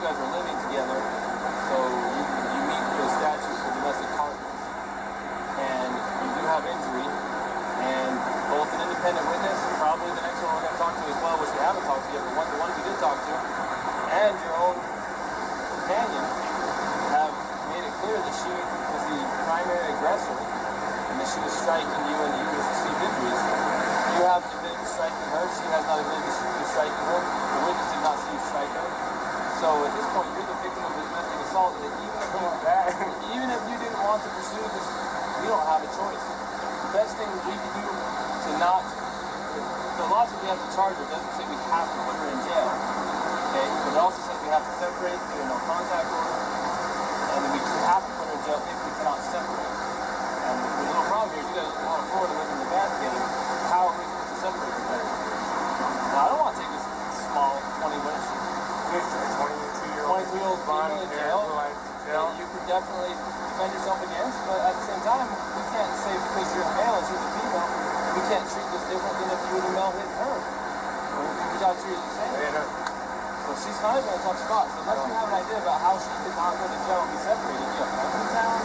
you guys are living together, so you, you meet the statute for domestic partners, and you do have injury, and both an independent witness, probably the next one we're going to talk to as well, which we haven't talked to yet, but one, the one we did talk to, and your own companion have made it clear that she was the primary aggressor, and that she was striking you and you received injuries. You have to striking her, she has not to striking her, the witness did not see you strike her. So at this point, you're the victim of domestic assault, and even if you, even if you didn't want to pursue this, we don't have a choice. The best thing we can do to not, the law says we have to charge her, doesn't say we have to put her in jail. Okay, but it also says we have to separate, do a no contact order, and we have to put her in jail if we cannot separate. And the little problem here is you guys want to Florida living in the bad together. How are we supposed to separate her? Now, I don't want to take this small 20 witness. Twenty-two year old 22 year old blonde female in hair, jail. blue eyes, that jail. you could definitely defend yourself against, but at the same time, we can't say because you're a male and she's a female, we can't treat this different than if you were the male hitting her. We gotta treat it the same. Yeah, So she's kind of in a tough spot. So unless you have an idea about how she could not go to jail and be separated, you have friends in town,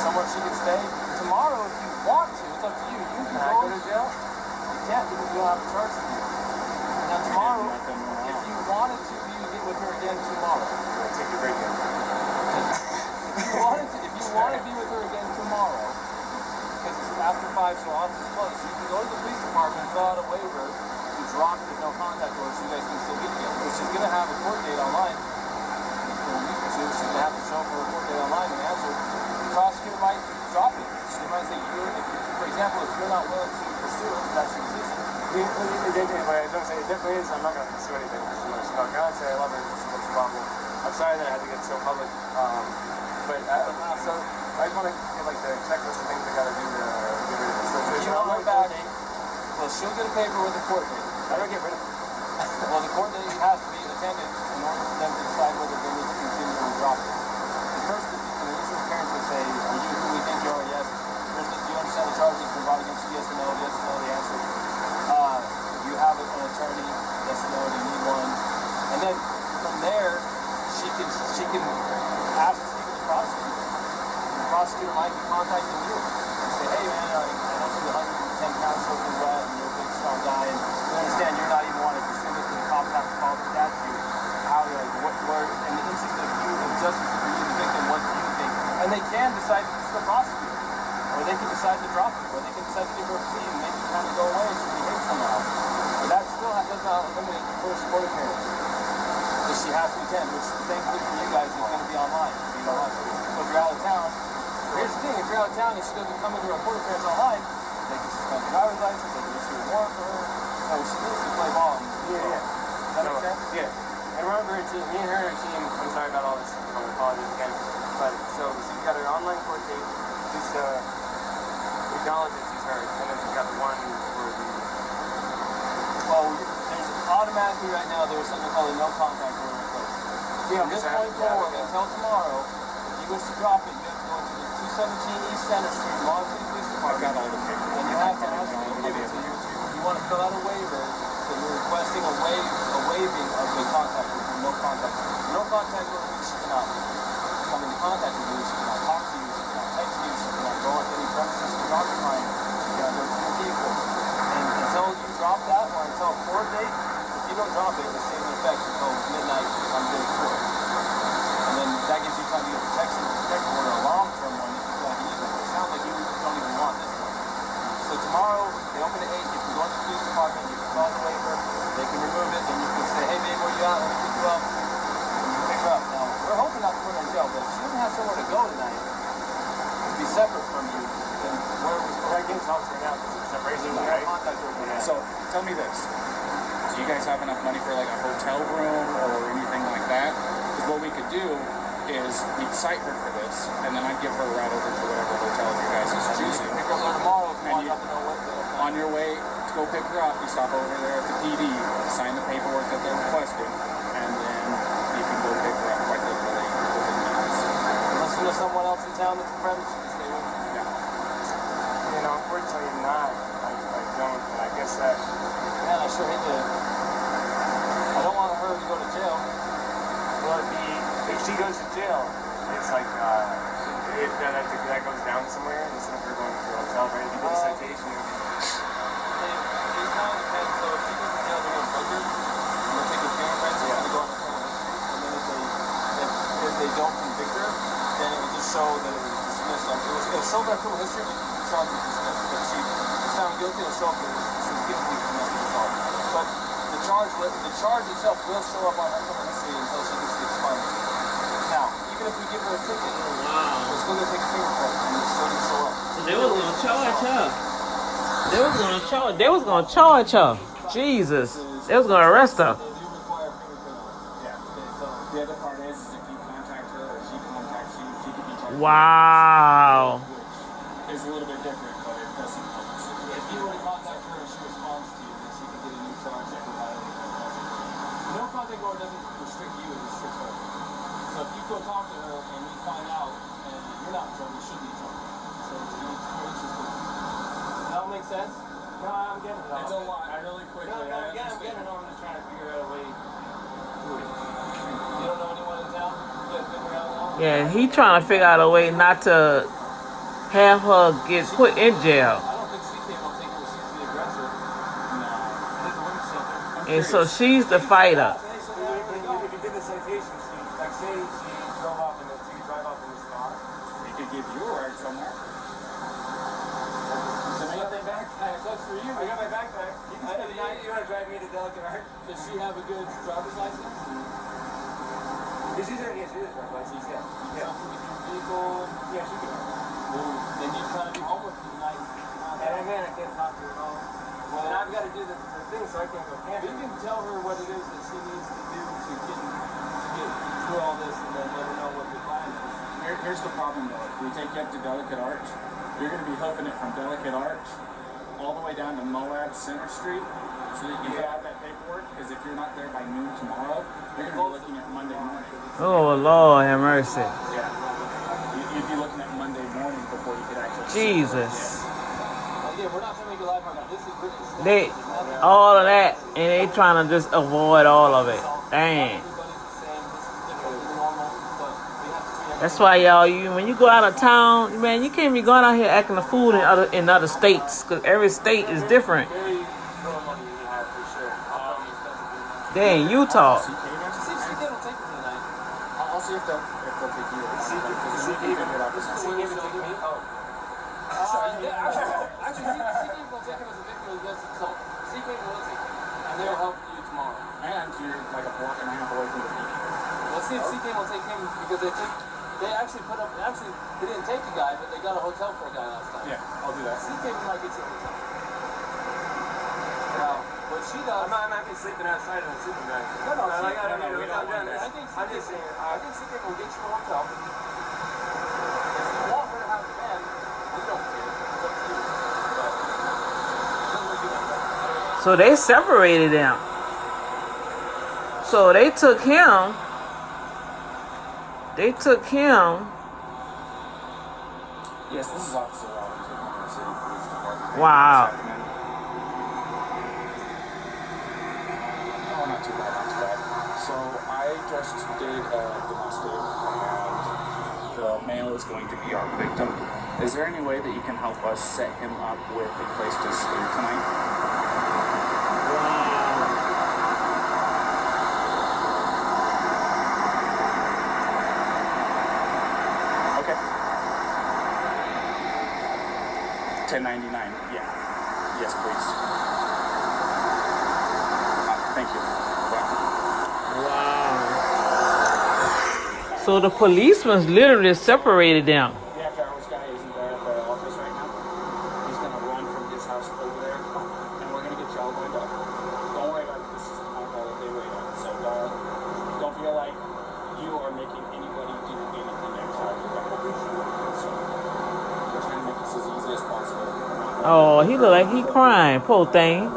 somewhere she could stay. Tomorrow, if you want to, it's up to you. You can Can go go to jail? You can't because we don't have a charge for you. Now tomorrow, if you wanted to, you could get with her again tomorrow. I'll take a break in. If you wanted to, if you want to be with her again tomorrow, because it's after five, so office is closed, you can go to the police department, fill out a waiver to drop the no contact order, so you guys can still be together. But she's gonna have a court date online for a week or two. She's gonna have to show up for a court date online and answer. The prosecutor might drop it. She might say, you, if, for example, if you're not willing to pursue it, that's your decision. It, it, it, what I was gonna say, it definitely is. I'm not gonna pursue anything. It's too much. I say I love her. It's the problem. I'm sorry that I had to get so public. Um, but I, don't know. so I just want to get like the checklist of things I gotta do to get rid of this. So You don't online back. Well, she'll get a paper with a court date. How do I get rid of it? Well, the court date has to be attended in order for them to decide whether they need to continue or drop it. The first, the initial appearance would say, are you who we think you are? Yes. First, do you understand the charges been brought against you? Yes or no? Yes or no, the answer. Uh, do you have an attorney? Yes or no, do you? And then from there, she can, she can ask to speak with the prosecutor. The prosecutor might be contacting you and say, hey man, I, I know she's 110 pounds soaking wet and you're a big strong guy and we understand you're not even wanting to pursue this and the cops have to call the statute. How, like, what, where, in the interest of you, of justice for you, the victim, what do you think? And they can decide to still prosecute. Or they can decide to drop it, or they can decide to give her a plea and make it kind of go away and she behave somehow. But that still does not eliminate the first court appearance. So she has to attend, which thankfully for you guys is going to be online. So you don't have to. So if you're out of town, here's the thing: if you're out of town and she doesn't come into her court appearance online, they can suspend her driver's license, they can issue a warrant for her. So she needs to play ball. Yeah, yeah. Does that No, make sense? Yeah. And remember team, me and her and her team, I'm sorry about all this, I'm apologies again. But so she's got her online court date, just uh, acknowledges she's hurt, and then she's got the one for the Well, there's automatically right now there's something called a no contact order in place. Yeah, From this point forward until tomorrow, if you wish to drop it, you have to go to the 217 East Center Street, Long Beach Police I've Department. got all the paperwork. And you have to ask them to give it to you. You want to fill out a waiver, so you're requesting a waive, a waiving of the contact order, no contact. No contact order means she cannot come into contact with you, she cannot talk to you, she cannot text you, she cannot go onto any premises your client, she cannot go to your vehicle. And until you drop that, or until a court date, if you don't drop it, it will stay effect until midnight on day four. And then that gives you time to get protection, a long-term one if you feel like you need. It sounds like you don't even want this one. So tomorrow, they open at 8, you can go to the police department, you can file the waiver, they can remove it, and you can say, hey babe, where you at? Let me pick you up. And you pick her up. Now, we're hoping not to put her in jail, but if she doesn't have somewhere to go tonight, to be separate from you, then where are we But I can't talk to her now because it's separation, right? So tell me this: Do you guys have enough money for like a hotel room or anything like that? Because what we could do is we'd cite her for this, and then I'd give her a ride over to whatever hotel you guys is choosing. Pick her up tomorrow And you- to know what the... On your way to go pick her up, you stop over there at the PD, sign the paperwork that they're requesting, and then you can go pick her up quite literally within minutes. Unless you know someone else in town that's a friend, you can stay with her. Yeah. You know, unfortunately not. I, I don't, and I guess that, Man, I sure hate to. I don't want her to go to jail. well, if she goes to jail, it's like uh, it, that, that, goes down somewhere instead of her going to a hotel, right? If you get a citation, it would be It, it kind of depends. So if she goes to jail, they're going to book her. They'll take her fingerprints. It's going go the criminal history. And then if they, if, if they don't convict her, then it would just show that it was dismissed. On, it will, it'll show that criminal history, but the charge was dismissed. If she was found guilty, it'll show that was, she was guilty of domestic assault. But the charge, will- the charge itself will show up on her criminal history until she gets the expunged. Now, even if we give her a ticket, oh, we're still going to take a fingerprint, and it's still going to show up. So they was gonna charge her. They was gonna charge. They was gonna charge her. Jesus. They was gonna arrest her. They So if you go talk to her and we find out and you're not in trouble, you should be in trouble. So it's, it's, it's just Does that make sense? No, I'm getting it. It's a lot. I Really quickly. No, no, I I'm getting, I'm getting it. I'm just trying to figure out a way. You don't know anyone in town? You gotta figure out? Yeah, he trying to figure out a way not to have her get put in jail. I don't think CK will take her she's the aggressor. No. I think the women's center. And so she's the fighter. Just avoid all of it. Dang. That's why y'all, you when you go out of town, man, you can't be going out here acting a fool in other in other states, cause every state is different. Very little money you have for sure. Um, They in Utah. See if she will take it tonight. I'll, I'll see if they'll, if they'll take you. See, Because see, we can figure it out. see, see, give it to me. Oh. Uh, yeah, actually, actually, CK will take him as a victim of domestic assault. CK will take him, and they'll help you tomorrow. And you're like a block and a half away from the beach. Let's see if CK will take him because they took, they actually put up, actually, they didn't take a guy, but they got a hotel for a guy last time. Yeah, I'll do that. CK might get you a hotel. Now, what she does, I'm not, I'm not gonna sleeping outside on a sleeping bag. No, no, I see- gotta no, no, we don't uh, a hotel. want that. I think I'm CK, just saying. I I, think CK will get you a hotel. If you want her to have the van, we don't care. It's up to you. But, doesn't look good like that. So they separated them. So they took him. They took him. Yes, this is Officer Robbins with Montgomery City Police Department. Wow. Oh, not too bad, not too bad. So I just did a domestic, and the male is going to be our victim. Is there any way that you can help us set him up with a place to sleep tonight? 1099. Yeah. Yes, please. Uh, thank you. Wow. wow. So the policemen literally separated them. Crying, poor thing.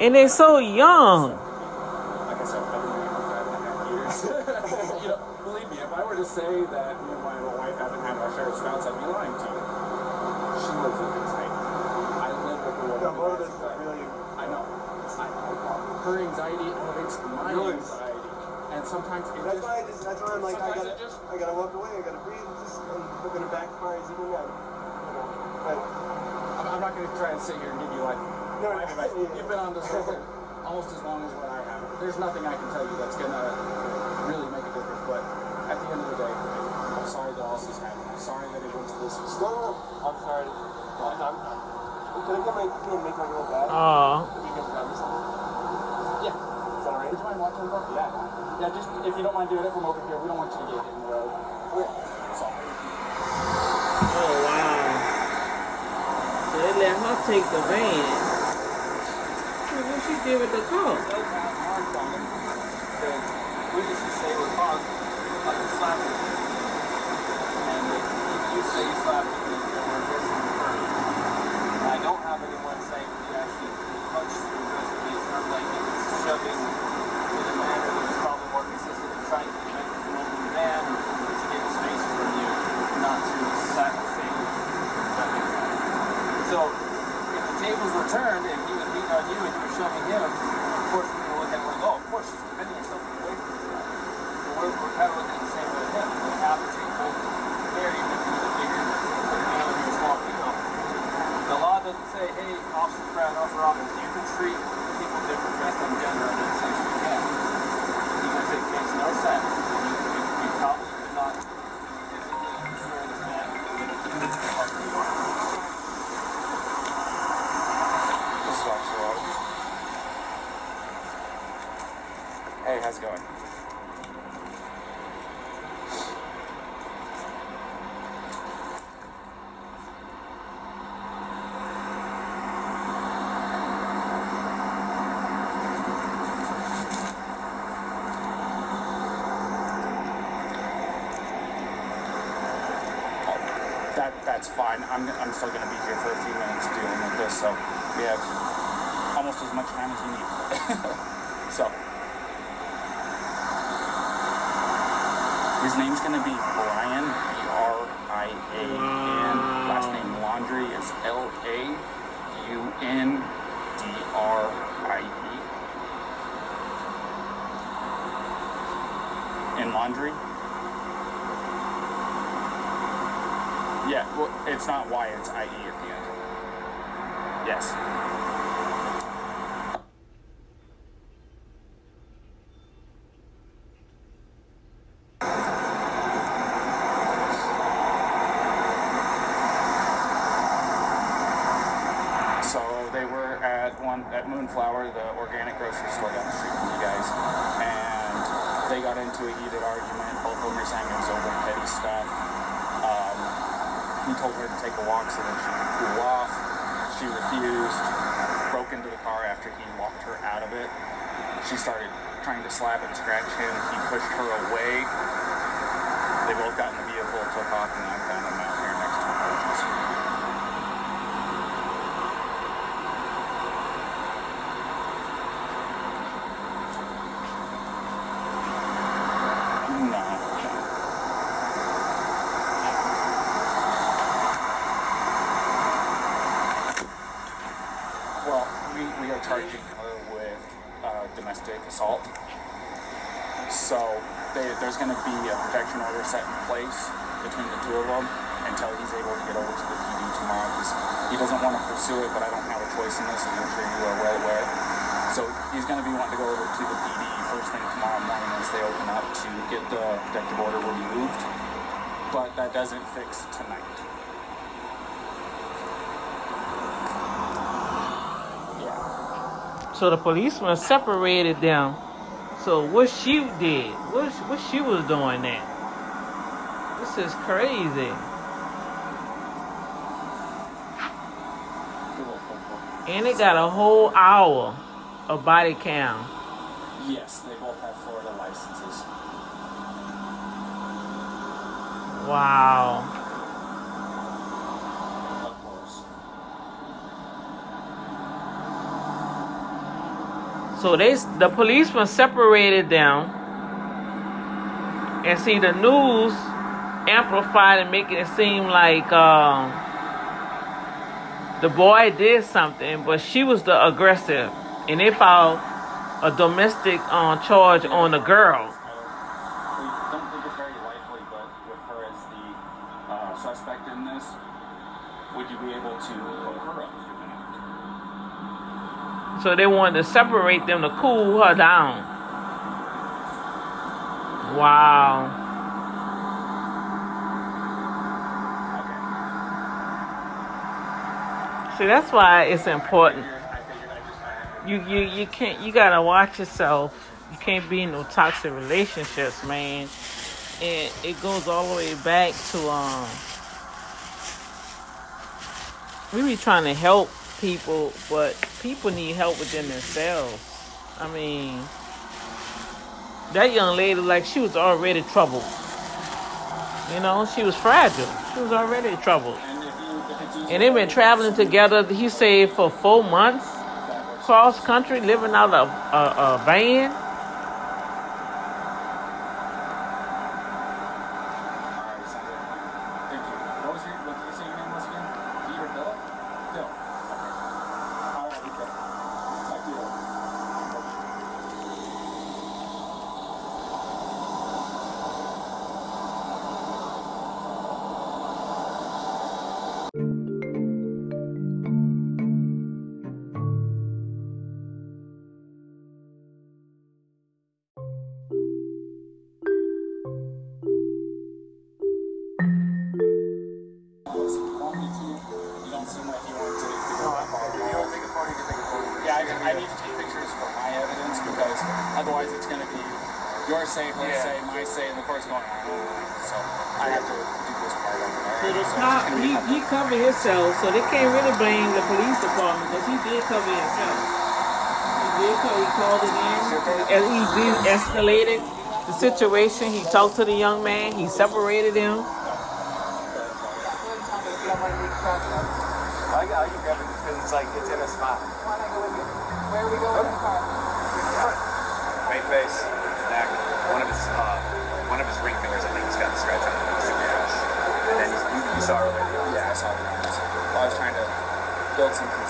And they're so young. I I've been married five and a half years. believe me, if I were to say that me and my wife haven't had our share of I'd be lying to you. She lives with. I live with are really. I know. I know. Her anxiety elevates. And sometimes it That's just, why I just, that's why I'm like, I gotta, I gotta walk away, I gotta breathe, I'm gonna backfire as even then. You know, but, I'm, I'm not going to try and sit here and give you like, No, like, no, like, yeah. you've been on this earth almost as long as what I have. There's nothing I can tell you that's going to really make a difference. But at the end of the day, I'm sorry that all this happened. I'm sorry that it went to this no, extent. no, I'm sorry. I'm, I'm, can I get my, can I make my little bag? Oh, You can grab me something? Yeah. Is that alright? Would you mind watching the Yeah. Yeah, just if you don't mind doing it from over here, we don't want you to get hit in the road. Let take the van. What she did with the car? You in a manner that was probably more consistent with trying to prevent you from opening the van to get space from you, not to sack the table. That makes sense. So, if the tables were turned and he was beating on you and you were shoving him, of course we're going to look at it like, oh, of course she's defending herself away from this guy. But we're, we're kind of looking at the same way with him. We have to take both care, even if he was a bigger, male and he was small female. The law doesn't say, hey, Officer Brown, Officer Robbins, you can treat people different based on gender under the section you can. Even if it makes no sense, you, you, you probably could not physically destroy this man in a parking lot. This is Officer Robbins. Hey, how's it going? That that's fine. I'm I'm still gonna be here for a few minutes dealing with this, so we have almost as much time as you need. so his name's gonna be Brian B R I A N. Last name Laundrie is L A U N D R I E. And laundry. Yeah, well, it's not Y, it's IE at the end. Yes. So they were at one at Moonflower, the organic grocery store down the street from you guys, and they got into a heated argument. Both of them were saying it was over petty stuff. Um, he told her to take a walk so that she could cool off. She refused. Broke into the car after he walked her out of it. She started trying to slap and scratch him. He pushed her away. They both got in the vehicle, took off, and I found them out here next to the horses. No, no. Well, we, we are charging her with uh, domestic assault. So they, there's going to be a protection order set in place between the two of them until he's able to get over to the PD tomorrow because he doesn't want to pursue it, but I don't have a choice in this, as I'm sure you are well aware. So he's going to be wanting to go over to the PD first thing tomorrow morning as they open up to get the protective order removed. But that doesn't fix tonight. Yeah. So the policeman separated them. So what she did, what what she was doing there? This is crazy. And it got a whole hour of body cam. Yes, they both have Florida licenses. Wow. Of course. So they the policeman separated them. And see the news amplified and making it seem like um, the boy did something, but she was the aggressive, and they filed a domestic uh, charge on a girl. suspect in this, would you be able to? So they wanted to separate them to cool her down. Wow. See, that's why it's important. You you you can't you gotta watch yourself. You can't be in no toxic relationships, man. And it goes all the way back to um we be trying to help people, but people need help within themselves. I mean that young lady like she was already troubled. You know, she was fragile. She was already troubled. And they've been traveling together, he said, for four months cross country, living out of a, a van. Himself, so they can't really blame the police department because he did cover himself. He did cover, he called it in, and he de-escalated the situation. He talked to the young man, he separated him. I, I can grab it just because it's like, it's in a spot. Where are we going in the car? Right face, neck, one of his uh, one of his ring fingers, I think, he's got a scratch on it. And then you, you saw earlier. Yeah, I saw the lines. I was trying to build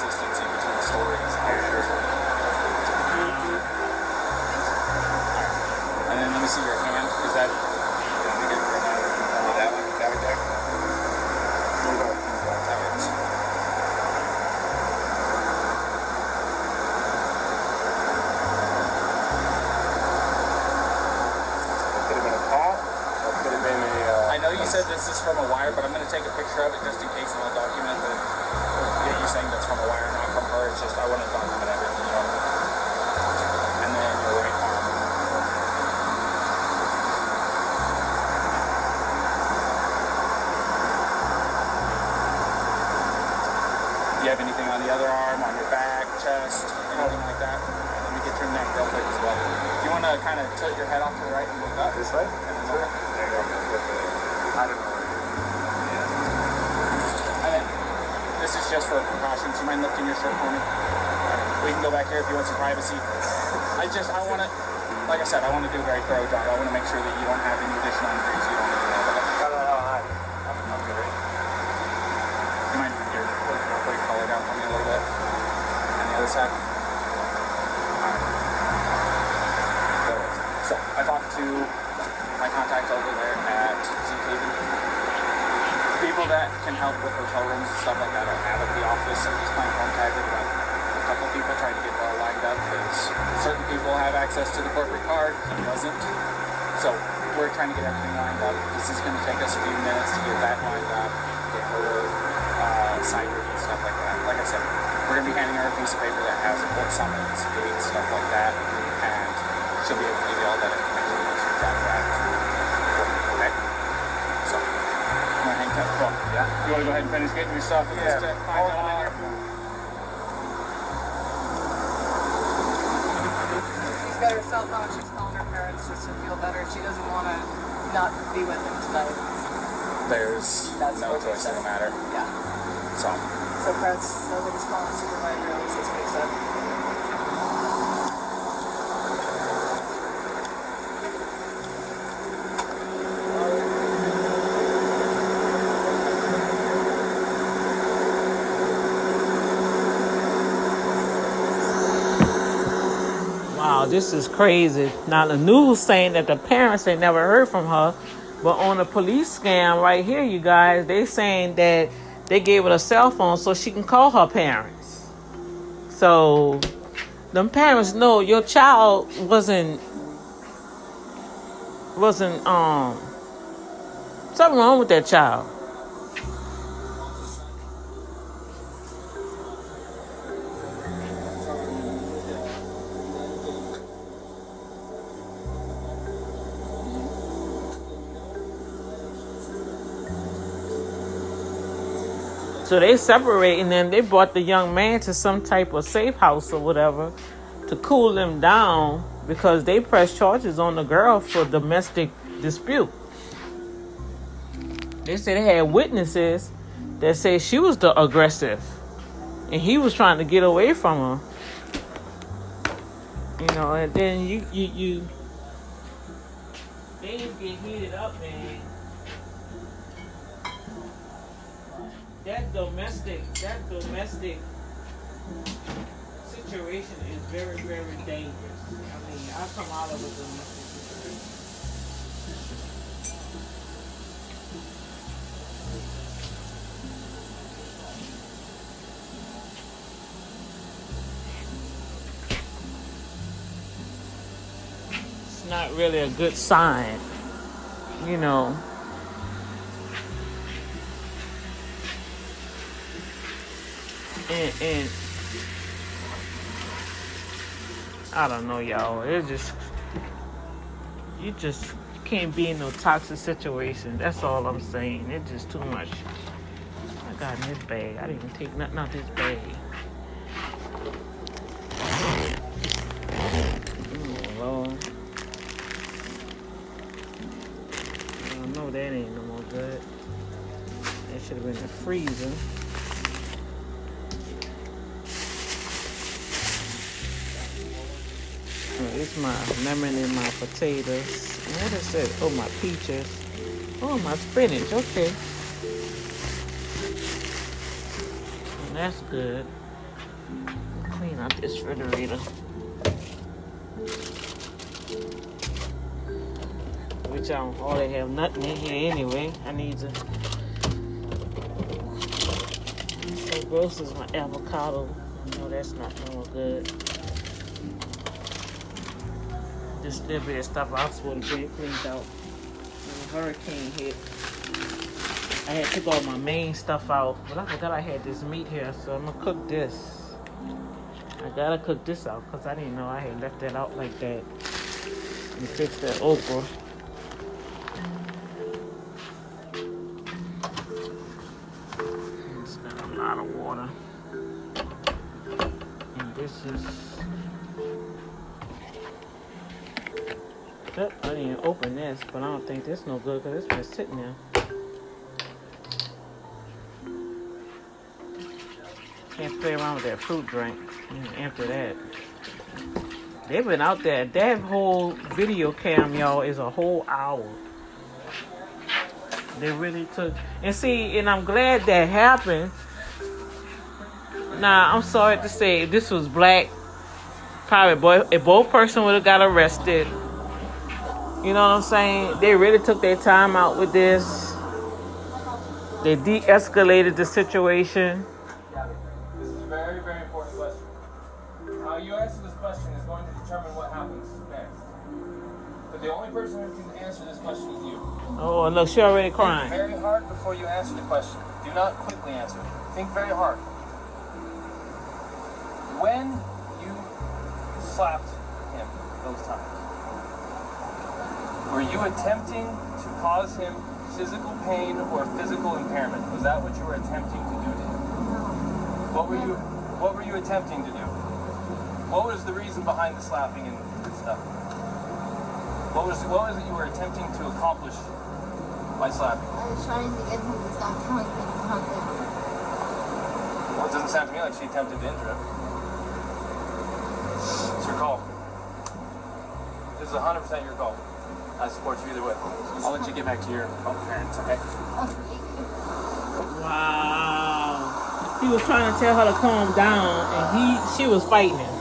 just for precautions. You mind lifting your shirt for me? We can go back here if you want some privacy. I just, I want to, like I said, I want to do a very thorough job. I want to make sure that you don't have any additional injuries Help with hotel rooms and stuff like that are have at the office. I'm just playing phone tag with a couple people trying to get all lined up because certain people have access to the corporate card, he doesn't. So we're trying to get everything lined up. This is going to take us a few minutes to get that lined up, get her uh, signed and stuff like that. Like I said, we're going to be handing her a piece of paper that has a court summons, date, stuff like that, and she'll be able to give you all that want to go ahead and finish getting your stuff? Yeah. this uh, fine gentleman here? She's got her cell phone. She's calling her parents just to feel better. She doesn't want to not be with him tonight. There's That's no what he choice in the matter. Yeah. So, So parents, nobody's calling the supervisor. At least that's what he said. Wow, this is crazy. Now the news saying that the parents they never heard from her, but on the police scam right here, you guys, they saying that they gave her a cell phone so she can call her parents. So them parents know your child wasn't wasn't um something wrong with that child. So they separate and then they brought the young man to some type of safe house or whatever to cool them down because they pressed charges on the girl for domestic dispute. They said they had witnesses that said she was the aggressive and he was trying to get away from her. You know, and then you you you things get heated up, man. That domestic that domestic situation is very, very dangerous. I mean, I come out of a domestic situation. It's not really a good sign, you know. And, and I don't know, y'all. It just you just can't be in no toxic situation. That's all I'm saying. It's just too much. I got in this bag. I didn't even take nothing out this bag. Mm, Lord. I know that ain't no more good. That should have been the freezer. It's my lemon and my potatoes. What is it? Oh, my peaches. Oh, my spinach. Okay. And that's good. Clean out this refrigerator. Which I don't hardly have nothing in here anyway. I need to. So gross is my avocado. No, that's not no good this little bit of stuff I was supposed to get cleaned out when the hurricane hit. I had took all my main stuff out, but I forgot I had this meat here, so I'm gonna cook this. I gotta cook this out because I didn't know I had left that out like that. And fix that okra. This no good because it's been sitting there. Can't play around with that fruit drink. Mm, after that. They've been out there. That whole video cam, y'all, is a whole hour. They really took. And see, and I'm glad that happened. Now, I'm sorry to say, this was black, probably boy, if both person would have got arrested. You know what I'm saying? They really took their time out with this. They de-escalated the situation. This is a very, very important question. How you answer this question is going to determine what happens next. But the only person who can answer this question is you. Oh, look, she already crying. Think very hard before you answer the question. Do not quickly answer. Think very hard. When you slapped him those times, were you attempting to cause him physical pain or physical impairment? Was that what you were attempting to do to him? What were you what were you attempting to do? What was the reason behind the slapping and stuff? What was what was it you were attempting to accomplish by slapping? I was trying to get him to stop telling me to him. Well, it doesn't sound to me like she attempted to injure him. It's your call. This is 100% your call. I support you either way. I'll let you get back to your parents, okay? Wow. He was trying to tell her to calm down, and he she was fighting him.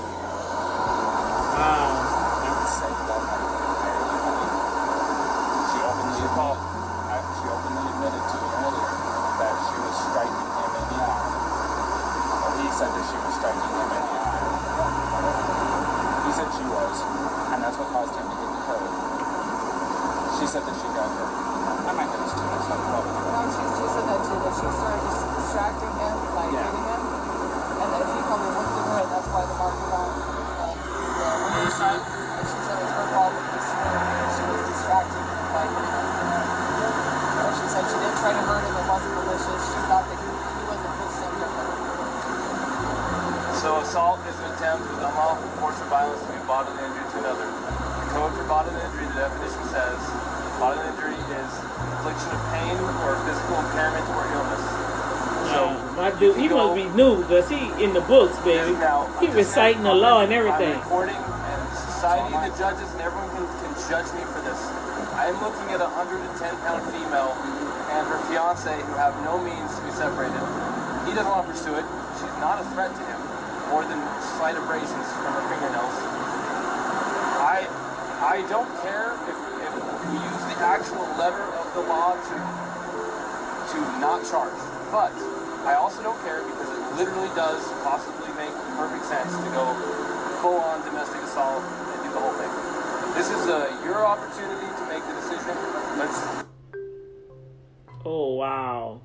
Oh wow.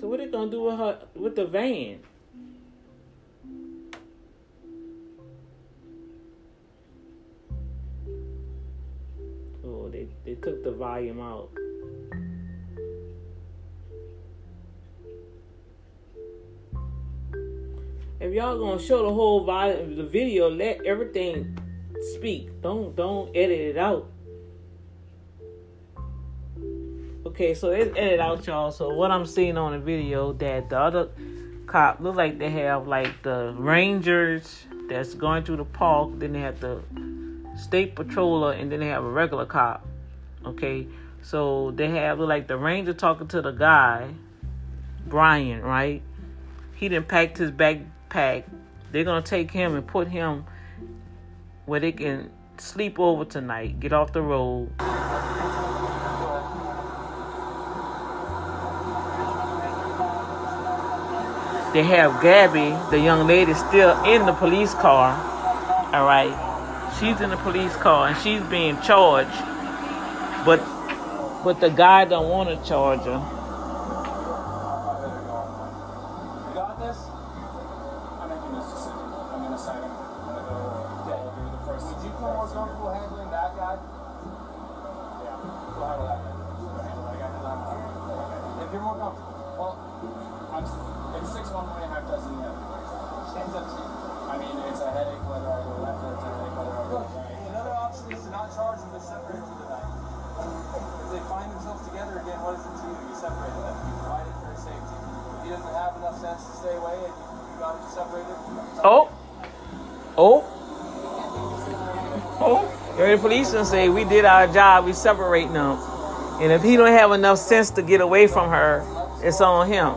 So what are they gonna do with her with the van? Oh, they, they took the volume out. If y'all gonna show the whole volume, the video, let everything speak. Don't don't edit it out. Okay, so it's edited out, y'all. So what I'm seeing on the video that the other cop look like they have like the rangers that's going through the park. Then they have the state patroller, and then they have a regular cop. Okay, so they have like the ranger talking to the guy, Brian, right? He didn't pack his backpack. They're gonna take him and put him where they can sleep over tonight, get off the road. They have Gabby, the young lady, still in the police car. All right, she's in the police car and she's being charged, but but the guy don't want to charge her. Say we did our job. We separating them, and if he don't have enough sense to get away from her, it's on him.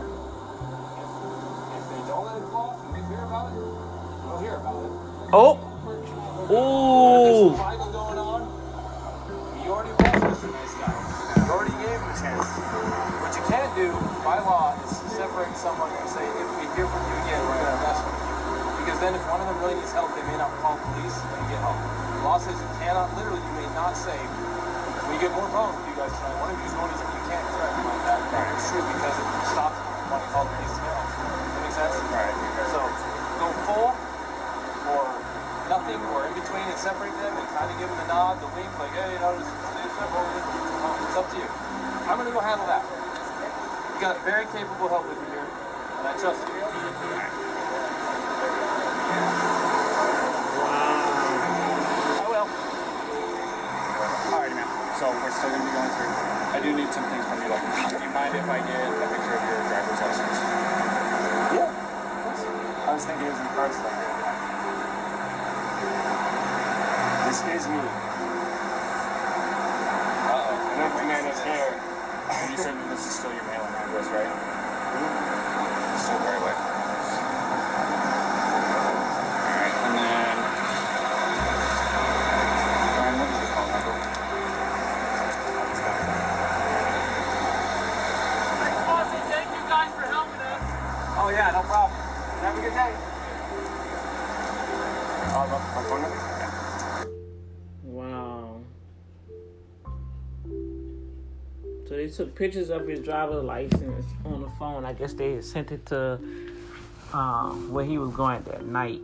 Oh, ooh. do by law someone if we hear from you again, we're going to with you. Because then if one of them really needs help, they may not call police and get help. The law says you cannot, literally, you may not say, we get more problems with you guys tonight. One of you is going to you can't threaten like that. Right. It's true because it stops you from wanting to call get help. That make sense? Right. So go full or nothing or in between and separate them and kind of give them a nod, the wink, like, hey, you know, just stay separated. It's up to you. I'm going to go handle that. You got very capable help with you here, and I trust you. We're still gonna be going through. I do need some things from you. Like, do you mind if I get a picture of your driver's license? Yeah. I was thinking it was in the car stuff. This is me. Uh-oh. An empty man is here. And you said that this is still your mailing address, right? Still took pictures of his driver's license on the phone. I guess they sent it to uh, where he was going that night.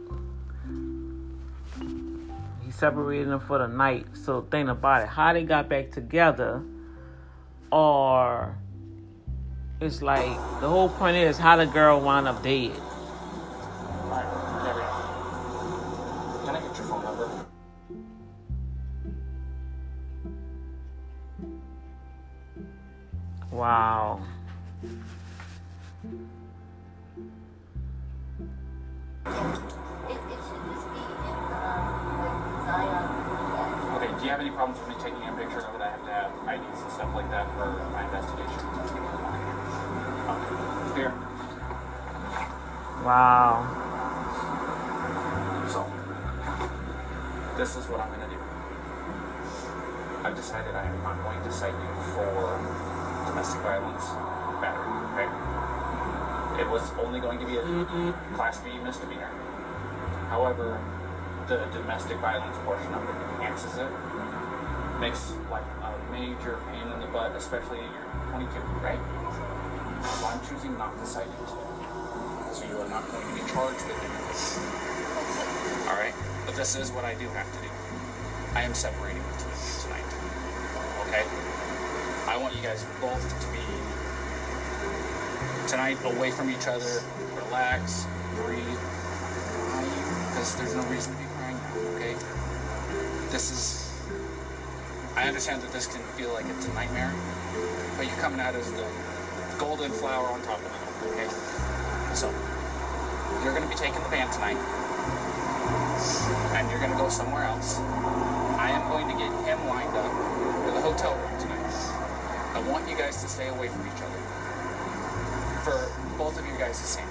He separated them for the night. So think about it. How they got back together, or it's like the whole point is how the girl wound up dead. Yeah. Okay, do you have any problems with me taking a picture of it? I have to have IDs and stuff like that for my investigation. Okay. Here. Wow. So, this is what I'm gonna do. I've decided I am not going to cite you for domestic violence battery, okay? It was only going to be a Class B misdemeanor. However, the domestic violence portion of it enhances it. Makes like a major pain in the butt, especially you're 22, right? So I'm choosing not to cite you today. So you are not going to be charged with anything. Alright? But this is what I do have to do. I am separating the two of you tonight. Okay? I want you guys both to be tonight away from each other, relax, breathe, because there's no reason to be crying okay? This is I understand that this can feel like it's a nightmare, but you're coming out as the golden flower on top of it, okay? So you're gonna be taking the van tonight and you're gonna go somewhere else. I am going to get him lined up for the hotel room. I want you guys to stay away from each other. For both of you guys the same.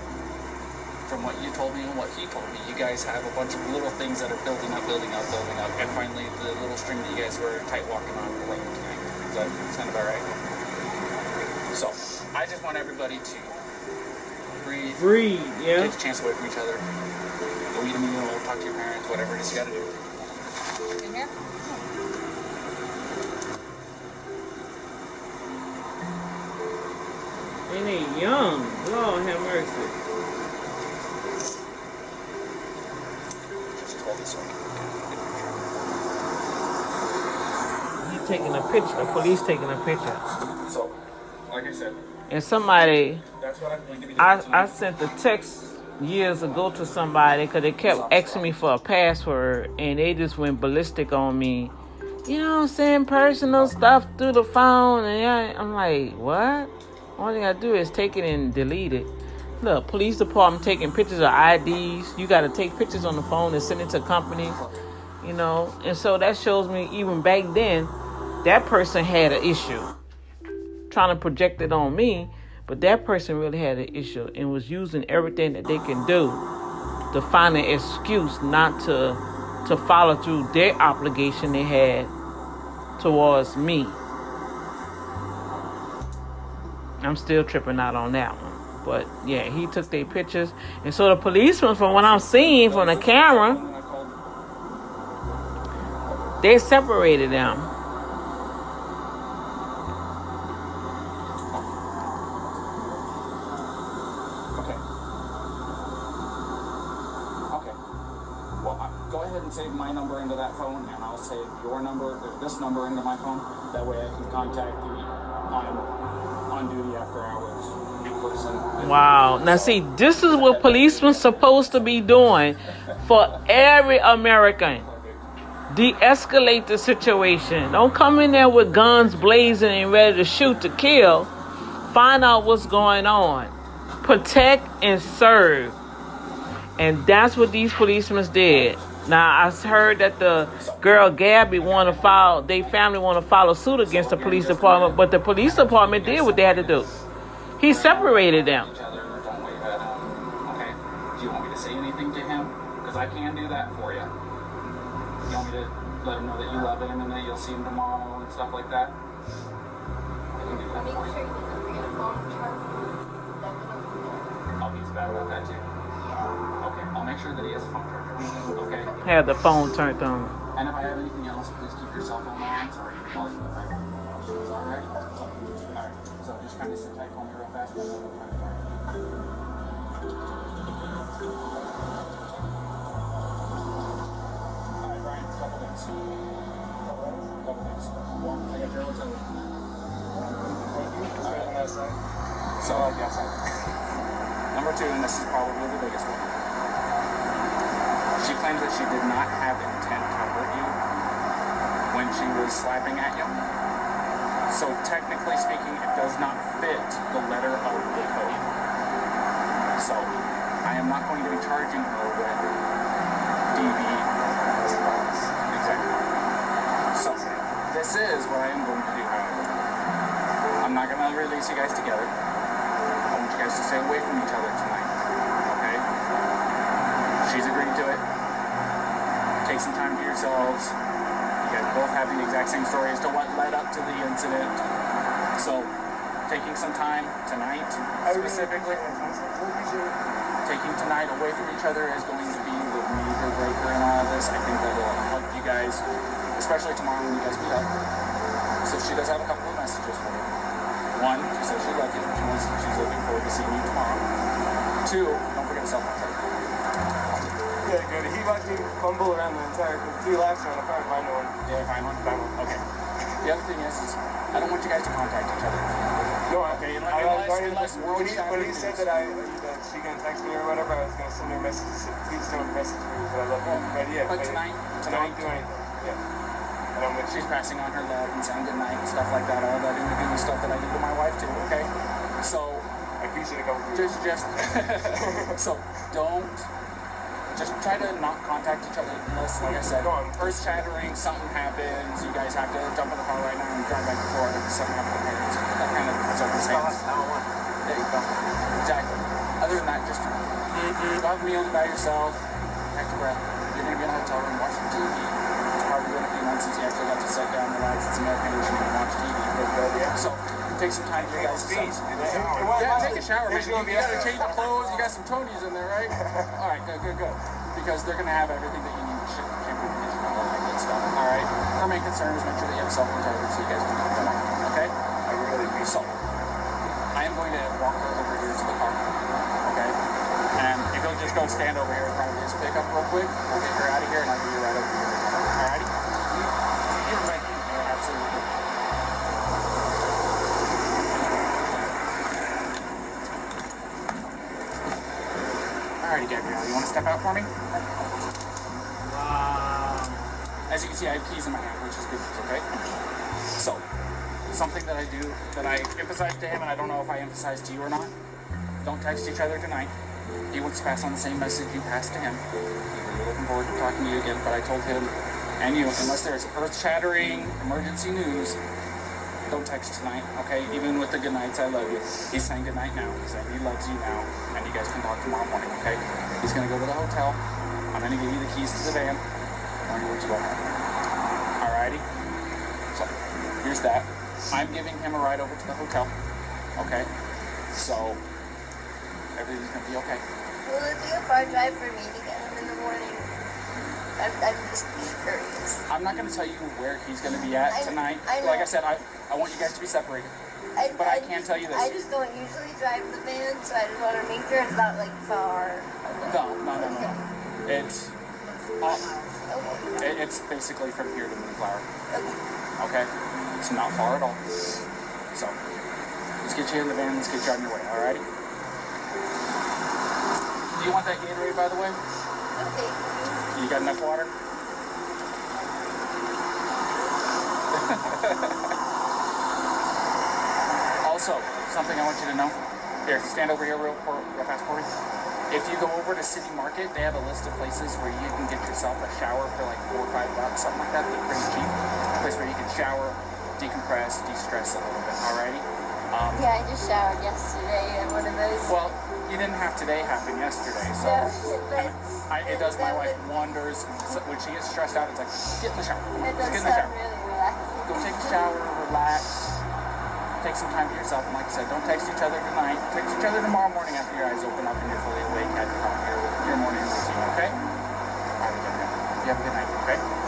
From what you told me and what he told me, you guys have a bunch of little things that are building up, building up, building up, and finally the little string that you guys were tight walking on late tonight. Does that sound about right? So, I just want everybody to breathe, Breathe, yeah. Take a chance away from each other. Go eat a meal, talk to your parents, whatever it is you gotta do. In here? And they young. Lord have mercy. Just hold this one. He taking a picture. The police taking a picture. So, like I said, And somebody, that's what I'm going to be doing I, I sent a text years ago to somebody because they kept asking me for a password and they just went ballistic on me. You know, I'm saying personal stuff through the phone. And I, I'm like, what? All thing I do is take it and delete it. Look, police department taking pictures of IDs. You got to take pictures on the phone and send it to companies. You know, and so that shows me even back then, that person had an issue trying to project it on me, but that person really had an issue and was using everything that they can do to find an excuse not to to follow through their obligation they had towards me. I'm still tripping out on that one. But yeah, he took their pictures. And so the policeman, from what I'm seeing from the camera, they separated them. Okay. Okay. Well, go ahead and save my number into that phone, and I'll save your number, this number into my phone. That way, I can contact you on duty after hours. Wow. Now, see, this is what policemen supposed to be doing for every American. De-escalate the situation. Don't come in there with guns blazing and ready to shoot to kill. Find out what's going on. Protect and serve. And that's what these policemen did. Now I heard that the girl Gabby want to file, they family want to file a suit against the police department, but the police department did what they had to do. He separated them. Do you want me to say anything to him? Because I can do that for you. You want me to let him know that you love him and that you'll see him tomorrow and stuff like that? Make. I'll be. Yeah. sure that he has a phone charger. Have the phone turned on. And if I have anything else, please keep your cell phone on so I can call you I. All right. All right. So just kind of sit tight me real fast. I yes, Number two, and this is probably the biggest one. Claims that she did not have intent to hurt you when she was slapping at you. So technically speaking, it does not fit the letter of the code. So I am not going to be charging her with DV. Exactly. So this is what I am going to do. I'm not going to release you guys together. I want you guys to stay away from each other tonight. Okay? She's agreed to some time for yourselves. You guys both have the exact same story as to what led up to the incident. So, taking some time tonight, specifically, taking tonight away from each other is going to be the major breaker in all of this. I think that will help you guys, especially tomorrow when you guys meet up. So she does have a couple of messages for you. One, she says she loves you. She wants, she's looking forward to seeing you tomorrow. Two, don't forget to cell phone good. He watched me fumble around the entire three laps around the car to find one. Yeah, fine one. Fine one. Okay. The other thing is, is I don't want you guys to contact each other. No, I, Okay, I, unless- I, unless- unless when he, when he world said that I that she gonna text me or whatever, I was gonna send her a message. said, Please don't message me, but I love you. But yeah, But tonight, tonight, don't do anything. Yeah, and I'm with she's passing on her love and saying goodnight and stuff like that. All that individual stuff that I do to my wife too. Okay. So I appreciate it just, just, so don't. Just try to not contact each other unless, like I said, first chattering, something happens, you guys have to jump in the car right now and drive back because something happened to the parents. That kind of circumstance. There you go. Exactly. Other than that, just go have a meal by yourself, your breath. You're going to be in a hotel room, watching TV. It's probably going to be months since you actually got to sit down, relax, some air conditioning and watch TV. So take some time for you guys to Yeah, take a shower, man. You, you gotta change your clothes. You got some Tonys in there, right? All right, good, good, good. Because they're gonna have everything that you need to ship, all that good stuff. All right. Our main concern is make sure that you have phone charger so you guys can get them on. Okay. I really appreciate So, I am going to walk her over here to the car. Okay. And if you'll just go stand over here in front of this pickup real quick, we'll get her out of here and I'll be right over here. Alrighty? Yeah, Gabrielle, you want to step out for me? Um, as you can see, I have keys in my hand, which is good, okay? So, something that I do, that I emphasize to him, and I don't know if I emphasize to you or not, don't text each other tonight. He wants to pass on the same message you passed to him. We're looking forward to talking to you again, but I told him and you, unless there's earth-shattering emergency news, don't text tonight, okay? Even with the good nights, I love you. He's saying good night now. He's saying he loves you now, and you guys can talk tomorrow morning, okay? He's gonna go to the hotel. I'm gonna give you the keys to the van. Learn what you want. Alrighty? So, here's that. I'm giving him a ride over to the hotel, okay? So, everything's gonna be okay. Will it be a far drive for me to get him in the morning? I'm, I'm just curious. I'm not gonna tell you where he's gonna be at I- tonight. I like I said, I, I want you guys to be separated. I, But I can tell you this. I just don't usually drive the van, so I just want to make sure it's not like far. No, no, no, no, no. It's uh, Okay. it, it's basically from here to Moonflower. Okay. Okay, it's not far at all. So let's get you in the van. Let's get you on your way. All right. Do you want that Gatorade, by the way? Okay. You got enough water? also, something I want you to know. Here, stand over here real, real fast me. If you go over to City Market, they have a list of places where you can get yourself a shower for like four or five bucks, something like that. They're pretty cheap. A place where you can shower, decompress, de-stress a little bit. Alrighty. Um, Yeah, I just showered yesterday at one of those. well, you didn't have today happen yesterday, so. But I, it does my wife wonders. So when she gets stressed out, it's like, get in the shower. It does get in the shower. really relaxing. Go take a shower, relax. take some time to yourself. And like I said, don't text each other tonight. Text each other tomorrow morning after your eyes open up and you're fully awake at your, your morning routine, okay? All right, Jessica. You have a good night, okay?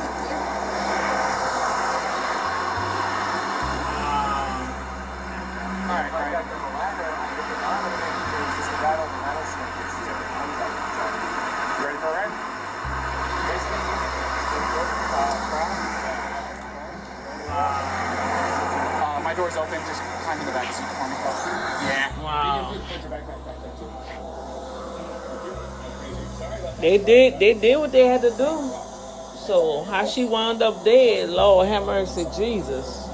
They did they did what they had to do. So how she wound up dead, Lord have mercy, Jesus.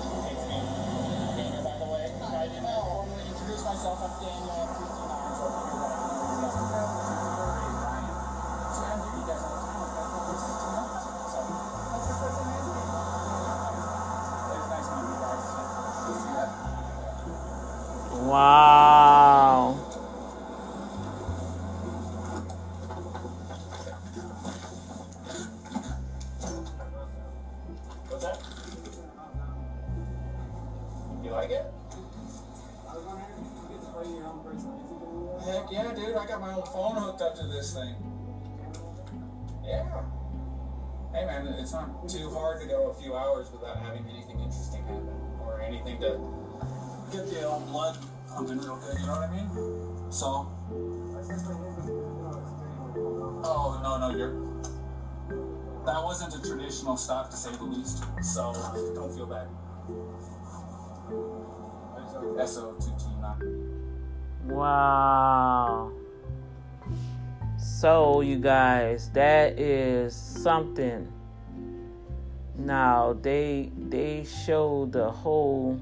Stop, to say the least. So, don't feel bad. SO229. Wow. So you guys, that is something. Now they they show the whole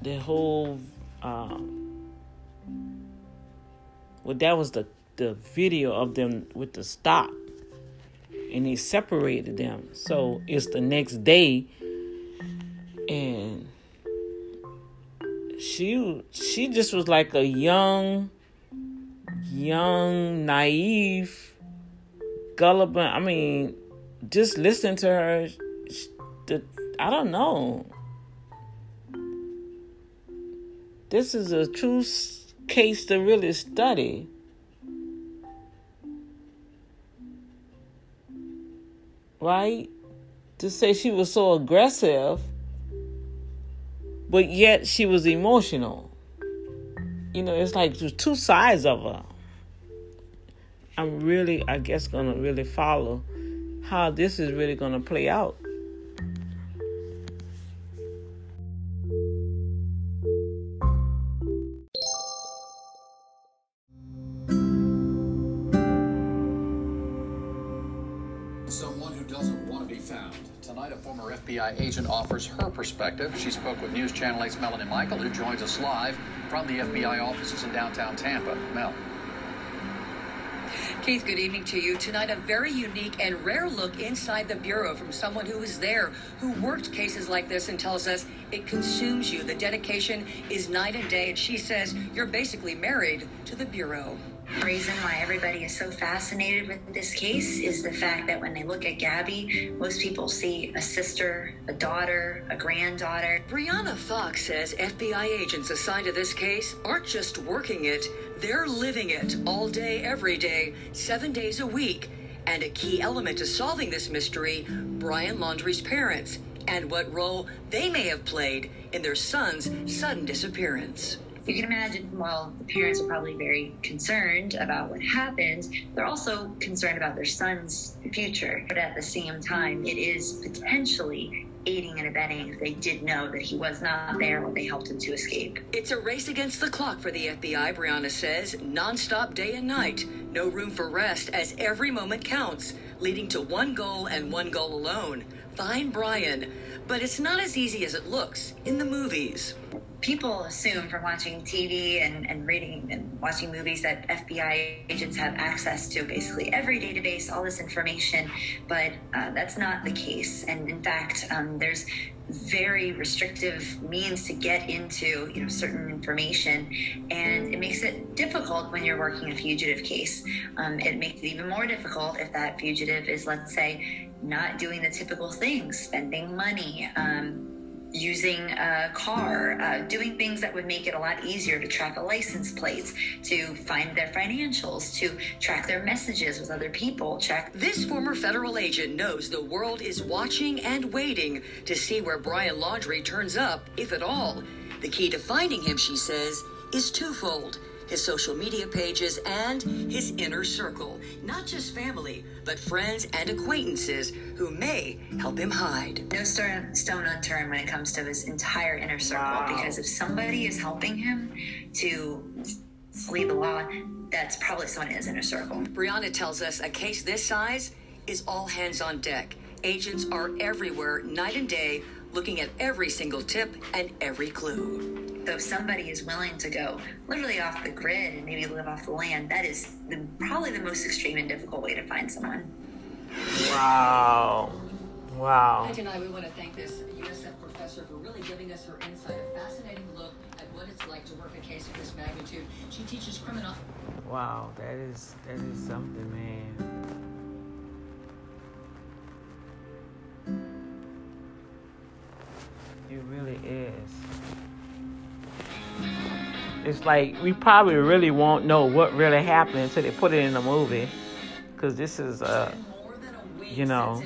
the whole um well that was the the video of them with the stop and he separated them. So it's the next day, and she she just was like a young, young, naive, gullible. I mean, just listening to her, sh- the I don't know. This is a true case to really study. right? To say she was so aggressive, but yet she was emotional. You know, it's like there's two sides of her. I'm really, I guess, gonna really follow how this is really gonna play out. FBI agent offers her perspective. She spoke with News Channel 8's Melanie Michael, who joins us live from the FBI offices in downtown Tampa. Mel. Keith, good evening to you. Tonight, a very unique and rare look inside the Bureau from someone who was there, who worked cases like this and tells us it consumes you. The dedication is night and day, and she says you're basically married to the Bureau. Reason why everybody is so fascinated with this case is the fact that when they look at Gabby, most people see a sister, a daughter, a granddaughter. Brianna Fox says FBI agents assigned to this case aren't just working it, they're living it all day, every day, seven days a week. And a key element to solving this mystery Brian Laundrie's parents and what role they may have played in their son's sudden disappearance. You can imagine while the parents are probably very concerned about what happened, they're also concerned about their son's future. But at the same time, it is potentially aiding and abetting if they did know that he was not there when they helped him to escape. It's a race against the clock for the FBI, Brianna says. Nonstop day and night. No room for rest as every moment counts, leading to one goal and one goal alone find Brian. But it's not as easy as it looks in the movies. People assume from watching TV and, and reading and watching movies that FBI agents have access to basically every database, all this information, but uh, that's not the case. And in fact, um, there's very restrictive means to get into you know certain information and it makes it difficult when you're working a fugitive case um, it makes it even more difficult if that fugitive is let's say not doing the typical things spending money um, using a car, uh, doing things that would make it a lot easier to track a license plates, to find their financials, to track their messages with other people, track. This former federal agent knows the world is watching and waiting to see where Brian Laundrie turns up, if at all. The key to finding him, she says, is twofold his social media pages, and his inner circle. Not just family, but friends and acquaintances who may help him hide. No stone, stone unturned when it comes to his entire inner circle, wow. because if somebody is helping him to flee the law, that's probably someone in his inner circle. Brianna tells us a case this size is all hands on deck. Agents are everywhere, night and day, looking at every single tip and every clue. So if somebody is willing to go literally off the grid and maybe live off the land, that is the, probably the most extreme and difficult way to find someone. Wow. Wow. And tonight we want to thank this USF professor for really giving us her insight, a fascinating look at what it's like to work a case of this magnitude. She teaches criminal. Wow, that is that is something, man. It really is. It's like we probably really won't know what really happened until they put it in the movie. Because this is uh you know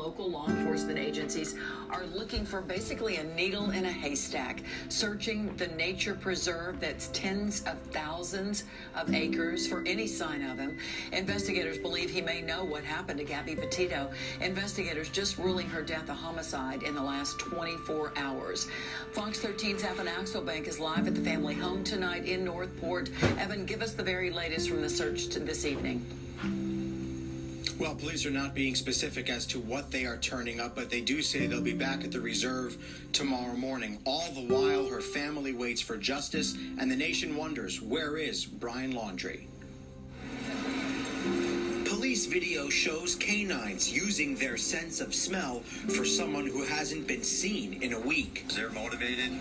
local law enforcement agencies are looking for basically a needle in a haystack, searching the nature preserve that's tens of thousands of acres for any sign of him. Investigators believe he may know what happened to Gabby Petito. Investigators just ruling her death a homicide in the last 24 hours. Fox 13's Evan Axelbank is live at the family home tonight in Northport. Evan, give us the very latest from the search this evening. Well, police are not being specific as to what they are turning up, but they do say they'll be back at the reserve tomorrow morning. All the while, her family waits for justice, and the nation wonders where is Brian Laundrie? Police video shows canines using their sense of smell for someone who hasn't been seen in a week. They're motivated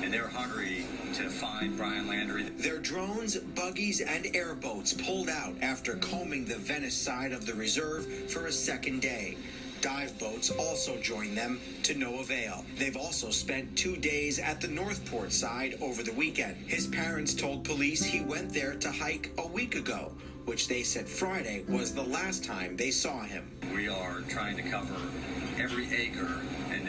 and they're hungry to find Brian Laundrie. Their drones, buggies, and airboats pulled out after combing the Venice side of the reserve for a second day. Dive boats also joined them to no avail. They've also spent two days at the Northport side over the weekend. His parents told police he went there to hike a week ago, which they said Friday was the last time they saw him. We are trying to cover every acre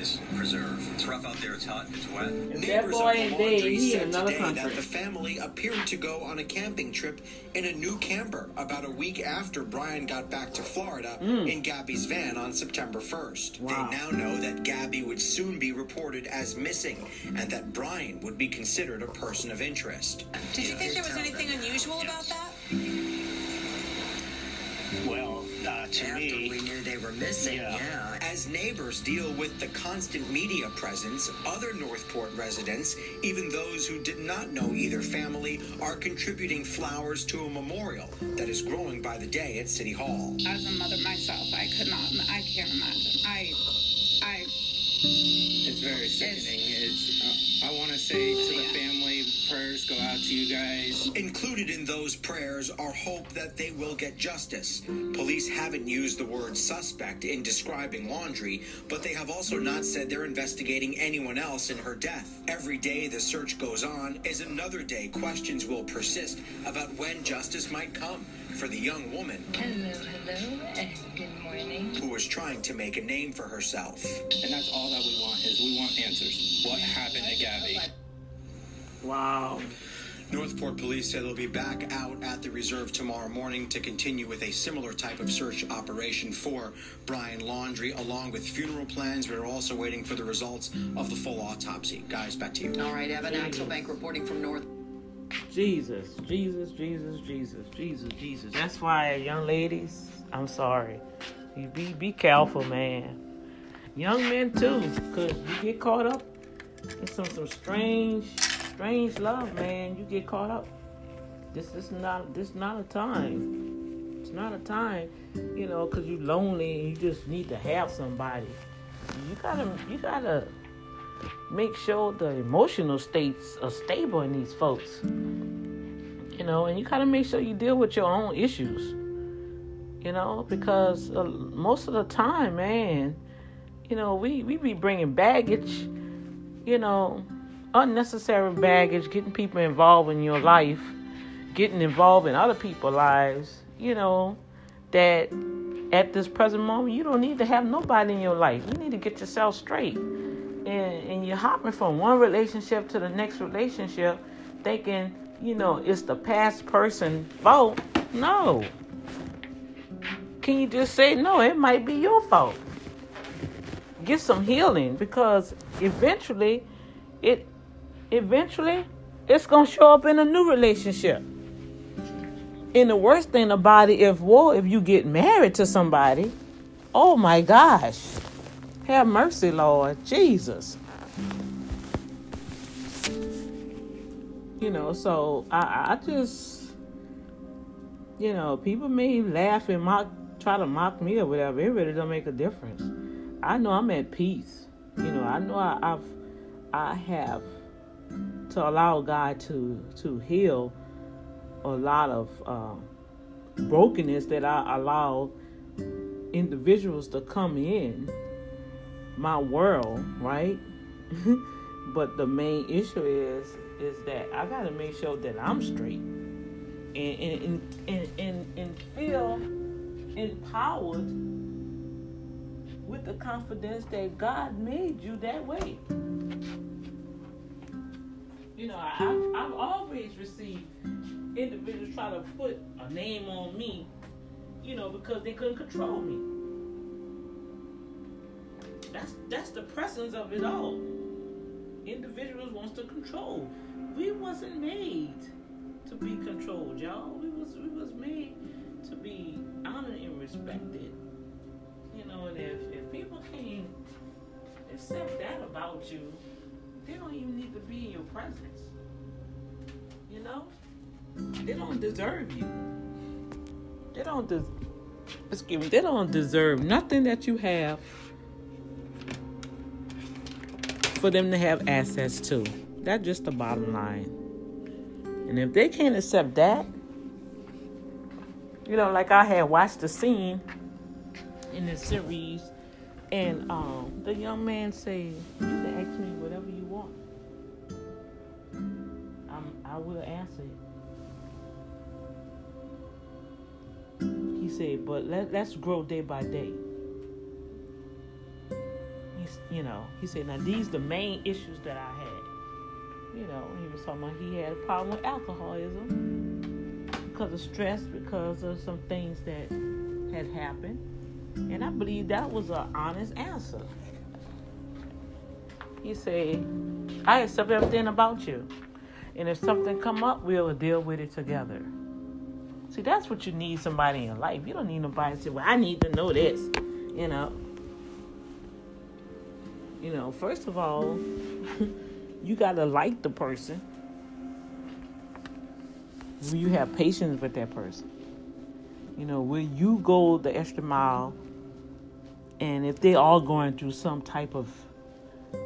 this preserve. It's rough out there. It's hot. It's wet. And that boy and Dave, he in another country. That the family appeared to go on a camping trip in a new camper about a week after Brian got back to Florida mm. in Gabby's van on September 1st. Wow. They now know that Gabby would soon be reported as missing and that Brian would be considered a person of interest. Did you think there was anything unusual about that? Well, uh, to After me, we knew they were missing, yeah. yeah. As neighbors deal with the constant media presence, other Northport residents, even those who did not know either family, are contributing flowers to a memorial that is growing by the day at City Hall. As a mother myself, I could not, I can't imagine. I, I. It's very sickening. It's. Uh, I want to say to the family, prayers go out to you guys. Included in those prayers are hope that they will get justice. Police haven't used the word suspect in describing Laundrie, but they have also not said they're investigating anyone else in her death. Every day the search goes on is another day questions will persist about when justice might come for the young woman. Hello, hello, and good morning. Who was trying to make a name for herself. And that's all that we want is we want answers. What happened to Gabby? Wow. Northport police say they'll be back out at the reserve tomorrow morning to continue with a similar type of search operation for Brian Laundrie, along with funeral plans. We're also waiting for the results of the full autopsy. Guys, back to you. All right, Evan Axelbank reporting from North. Jesus, Jesus, Jesus, Jesus, Jesus, Jesus. That's why, young ladies, I'm sorry. You be be careful, man. young men too, because you get caught up in some some strange, strange love, man. You get caught up. This is not this not a time. It's not a time, you know, because you're lonely and you just need to have somebody. You gotta you gotta make sure the emotional states are stable in these folks. You know, and you gotta make sure you deal with your own issues. You know, because uh, most of the time, man, you know, we, we be bringing baggage, you know, unnecessary baggage, getting people involved in your life, getting involved in other people's lives, you know, that at this present moment, you don't need to have nobody in your life. You need to get yourself straight. And, and you're hopping from one relationship to the next relationship thinking, you know, it's the past person fault. No. Can you just say, no, it might be your fault? Get some healing because eventually it eventually it's gonna show up in a new relationship. And the worst thing about it, if well, if you get married to somebody, oh my gosh. Have mercy, Lord. Jesus. You know, so I, I just you know, people may laugh and mock try to mock me or whatever. It really don't make a difference. I know I'm at peace. You know, I know I, I've I have to allow God to to heal a lot of uh, brokenness that I allow individuals to come in my world, right? but the main issue is is that I got to make sure that I'm straight and and and and, and feel empowered with the confidence that God made you that way. You know, I, I've always received individuals try to put a name on me, you know, because they couldn't control me. That's that's the presence of it all. Individuals wants to control. We wasn't made to be controlled, y'all. We was we was made to be honored and respected. You know, and if, if people can't accept that about you, they don't even need to be in your presence. You know? They don't deserve you. They don't excuse me, they don't deserve nothing that you have for them to have access to. That's just the bottom line. And if they can't accept that, you know, like I had watched the scene in the series, and um, the young man said, "You can ask me whatever you want. I'm, I will answer it." He said, "But let, let's grow day by day." He's, you know, he said, "Now these the main issues that I had." You know, he was talking about he had a problem with alcoholism because of stress, because of some things that had happened. And I believe that was an honest answer. He said, I accept everything about you. And if something come up, we'll deal with it together. See, that's what you need somebody in life. You don't need nobody to say, Well, I need to know this. You know. You know, first of all, you gotta like the person. You have patience with that person? You know, will you go the extra mile? And if they are going through some type of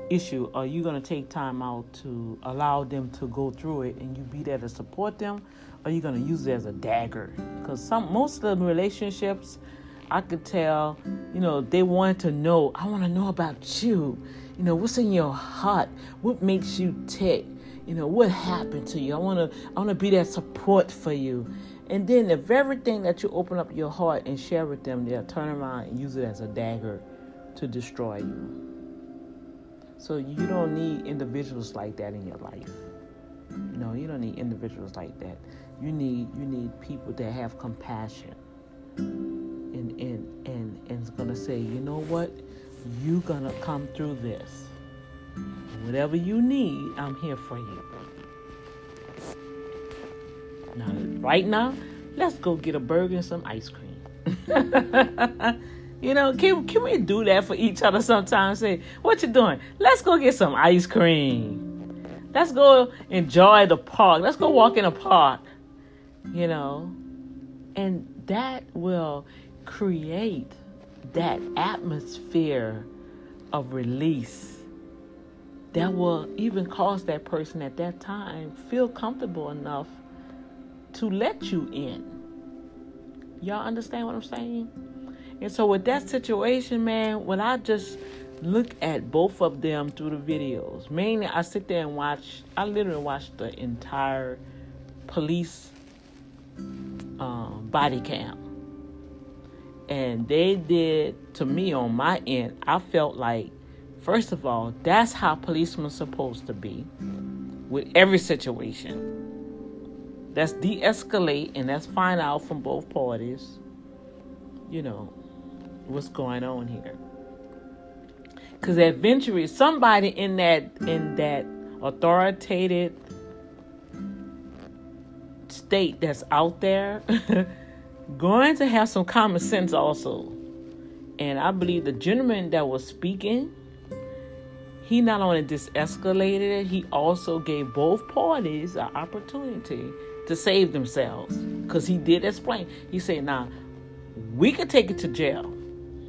issue, are you going to take time out to allow them to go through it and you be there to support them? Or are you going to use it as a dagger? Because some most of the relationships, I could tell, you know, they wanted to know, I want to know about you. You know, what's in your heart? What makes you tick? You know, what happened to you? I want to I want to be that support for you. And then if everything that you open up your heart and share with them, they'll turn around and use it as a dagger to destroy you. So you don't need individuals like that in your life. You know, you don't need individuals like that. You need you need people that have compassion. And and and and is gonna say, you know what? You're gonna come through this. Whatever you need, I'm here for you. Now, right now, let's go get a burger and some ice cream. You know, can can we do that for each other sometimes? Say, what you doing? Let's go get some ice cream. Let's go enjoy the park. Let's go walk in a park. You know, and that will create that atmosphere of release that will even cause that person at that time feel comfortable enough to let you in. Y'all understand what I'm saying? And so with that situation, man, when I just look at both of them through the videos, mainly I sit there and watch. I literally watch the entire police um, body cam, and they did to me on my end. I felt like, first of all, that's how policemen supposed to be with every situation. Let's de-escalate and let's find out from both parties, you know, what's going on here. Cause eventually somebody in that in that authoritative state that's out there going to have some common sense also. And I believe the gentleman that was speaking, he not only de-escalated it, he also gave both parties an opportunity to save themselves. Because he did explain. He said, now, we could take it to jail.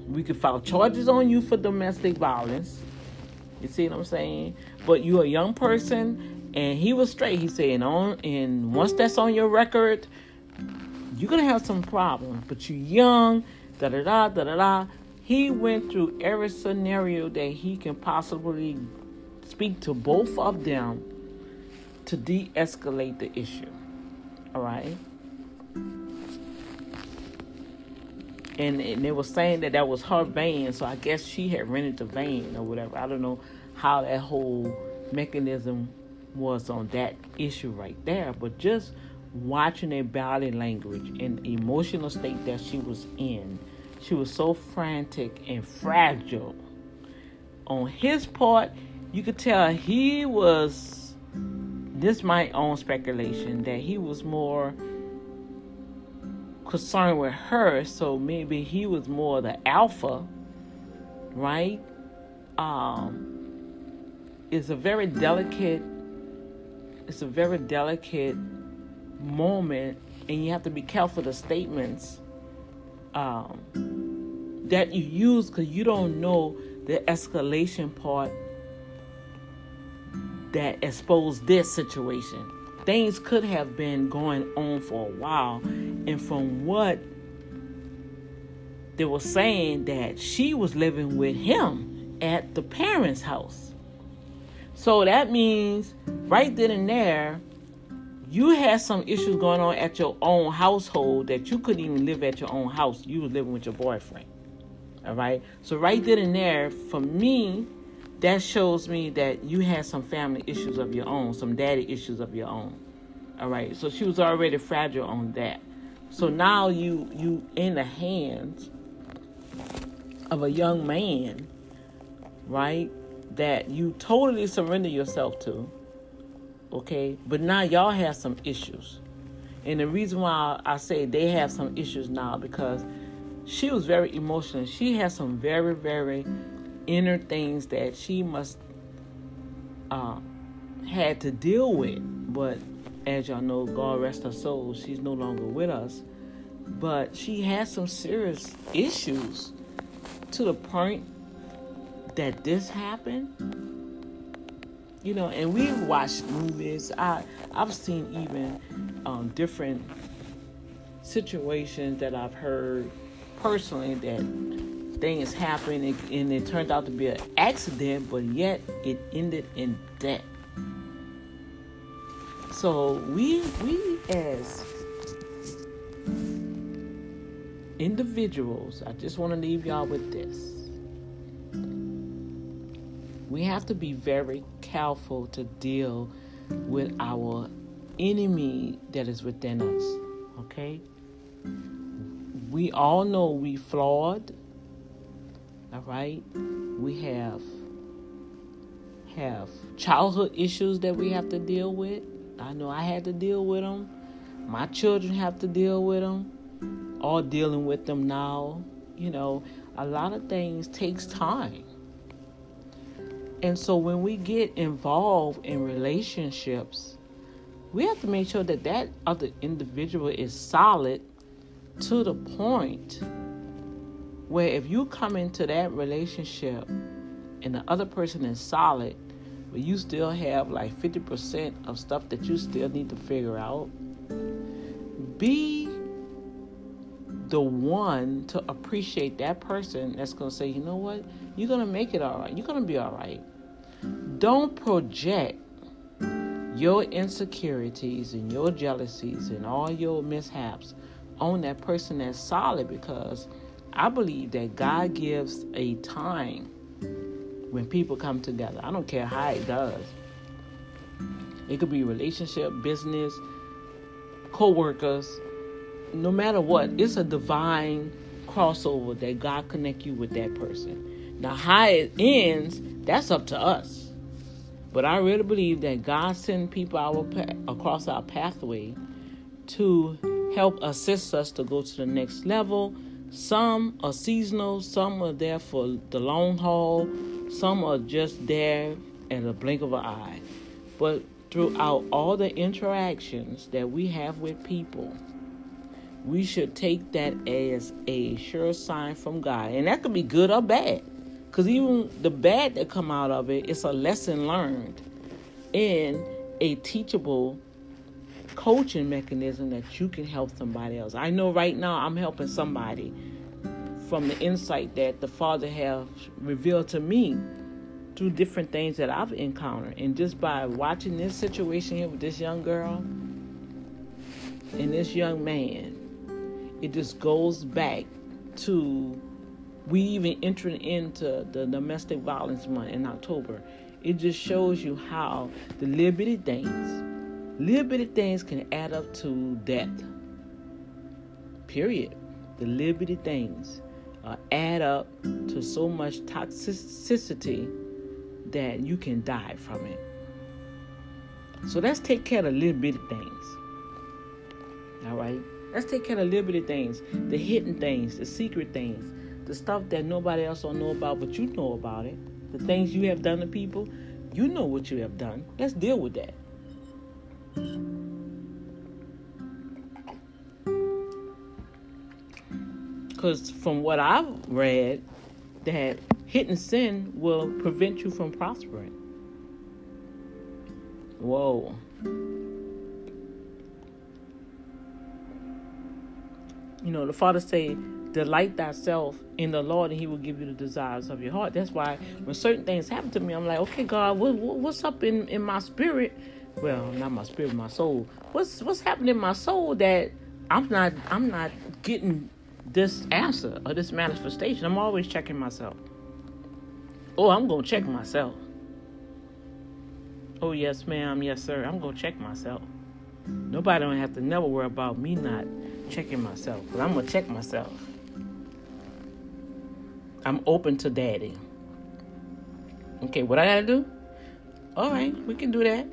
We could file charges on you for domestic violence. You see what I'm saying? But you're a young person, and he was straight. He said, on and once that's on your record, you're gonna have some problems. But you're young, da da da da da da. He went through every scenario that he can possibly speak to both of them to de-escalate the issue. All right. And, and they were saying that that was her van, so I guess she had rented the van or whatever. I don't know how that whole mechanism was on that issue right there, but just watching their body language and emotional state that she was in, she was so frantic and fragile. On his part, you could tell he was this my own speculation that he was more concerned with her, so maybe he was more the alpha, right? Um, it's a very delicate, it's a very delicate moment, and you have to be careful the statements um, that you use because you don't know the escalation part that exposed this situation. Things could have been going on for a while, and from what they were saying, that she was living with him at the parents' house. So that means right then and there, you had some issues going on at your own household that you couldn't even live at your own house. You was living with your boyfriend. All right. So right then and there, for me, that shows me that you had some family issues of your own, some daddy issues of your own. All right. So she was already fragile on that. So now you you in the hands of a young man, right? That you totally surrender yourself to. Okay? But now y'all have some issues. And the reason why I say they have some issues now because she was very emotional. She has some very, very inner things that she must uh, had to deal with. But as y'all know, God rest her soul, she's no longer with us. But she has some serious issues to the point that this happened. You know, and we've watched movies. I I've seen even um, different situations that I've heard personally that things happened and, and it turned out to be an accident, but yet it ended in death. So we we as individuals, I just want to leave y'all with this. We have to be very careful to deal with our enemy that is within us. Okay? We all know we flawed. All right? We have have childhood issues that we have to deal with. I know I had to deal with them. My children have to deal with them. All dealing with them now. You know, a lot of things takes time. And so when we get involved in relationships, we have to make sure that that other individual is solid to the point where if you come into that relationship and the other person is solid, but you still have like 50% of stuff that you still need to figure out, be the one to appreciate that person that's going to say, you know what, you're going to make it all right. You're going to be all right. Don't project your insecurities and your jealousies and all your mishaps on that person that's solid because I believe that God gives a time when people come together. I don't care how it does. It could be relationship, business, co-workers, no matter what, it's a divine crossover that God connect you with that person. Now, how it ends, that's up to us. But I really believe that God sent people our across our pathway to help assist us to go to the next level. Some are seasonal, some are there for the long haul, some are just there at a blink of an eye. But throughout all the interactions that we have with people, we should take that as a sure sign from God. And that could be good or bad. Because even the bad that come out of it, it's a lesson learned and a teachable coaching mechanism that you can help somebody else. I know right now I'm helping somebody from the insight that the Father has revealed to me through different things that I've encountered. And just by watching this situation here with this young girl and this young man, it just goes back to we even entering into the domestic violence month in October. It just shows you how the little bitty things, little bitty things can add up to death. Period. The little bitty things uh, add up to so much toxicity that you can die from it. So let's take care of little bitty things. All right. Let's take care of little things, the hidden things, the secret things, the stuff that nobody else don't know about, but you know about it. The things you have done to people, you know what you have done. Let's deal with that. Because from what I've read, that hidden sin will prevent you from prospering. Whoa. You know, the Father say, delight thyself in the Lord and he will give you the desires of your heart. That's why when certain things happen to me, I'm like, okay, God, what, what, what's up in, in my spirit? Well, not my spirit, my soul. What's what's happening in my soul that I'm not I'm not getting this answer or this manifestation? I'm always checking myself. Oh, I'm gonna check myself. Oh yes, ma'am, yes, sir. I'm gonna check myself. Nobody don't have to never worry about me not checking myself. But I'm gonna check myself. I'm open to daddy. Okay, what I gotta do? All right, we can do that.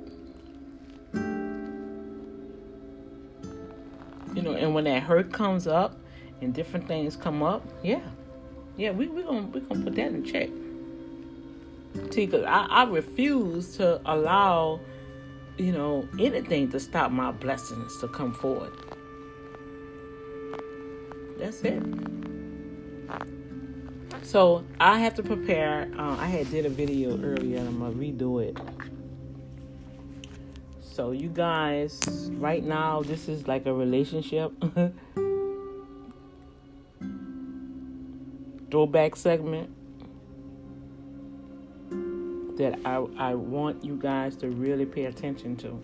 You know, and when that hurt comes up and different things come up, yeah, yeah, we we gonna we gonna put that in check. See, cause I, I refuse to allow, you know, anything to stop my blessings to come forward. That's it. So I have to prepare. Uh, I had did a video earlier, and I'm gonna redo it. So you guys, right now, this is like a relationship throwback segment that I I want you guys to really pay attention to.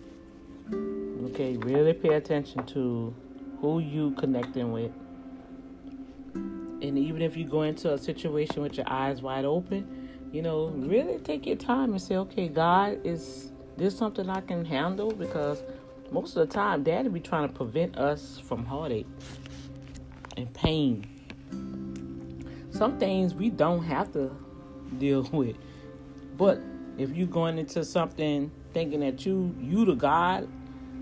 Okay, really pay attention to who you connecting with and even if you go into a situation with your eyes wide open, you know, really take your time and say, okay, God, is this something I can handle? Because most of the time, Daddy be trying to prevent us from heartache and pain. Some things we don't have to deal with. But if you're going into something thinking that you you the God,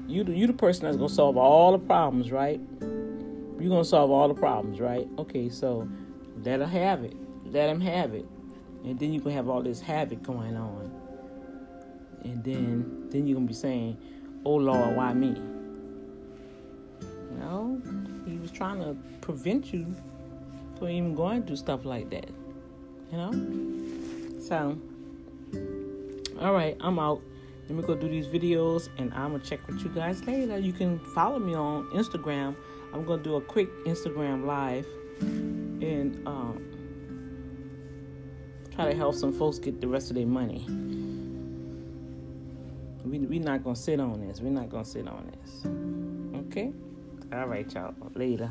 you the, you the person that's gonna solve all the problems, right? You're gonna solve all the problems, right? Okay, so Let her have it. Let him have it. And then you can have all this havoc going on. And then then you're gonna be saying, Oh Lord, why me? No, he was trying to prevent you from even going through stuff like that. You know? So all right, I'm out. Let me go do these videos and I'm gonna check with you guys later. You can follow me on Instagram. I'm gonna do a quick Instagram live and um, try to help some folks get the rest of their money we we not gonna sit on this. We're not gonna sit on this. Okay? All right, y'all. Later.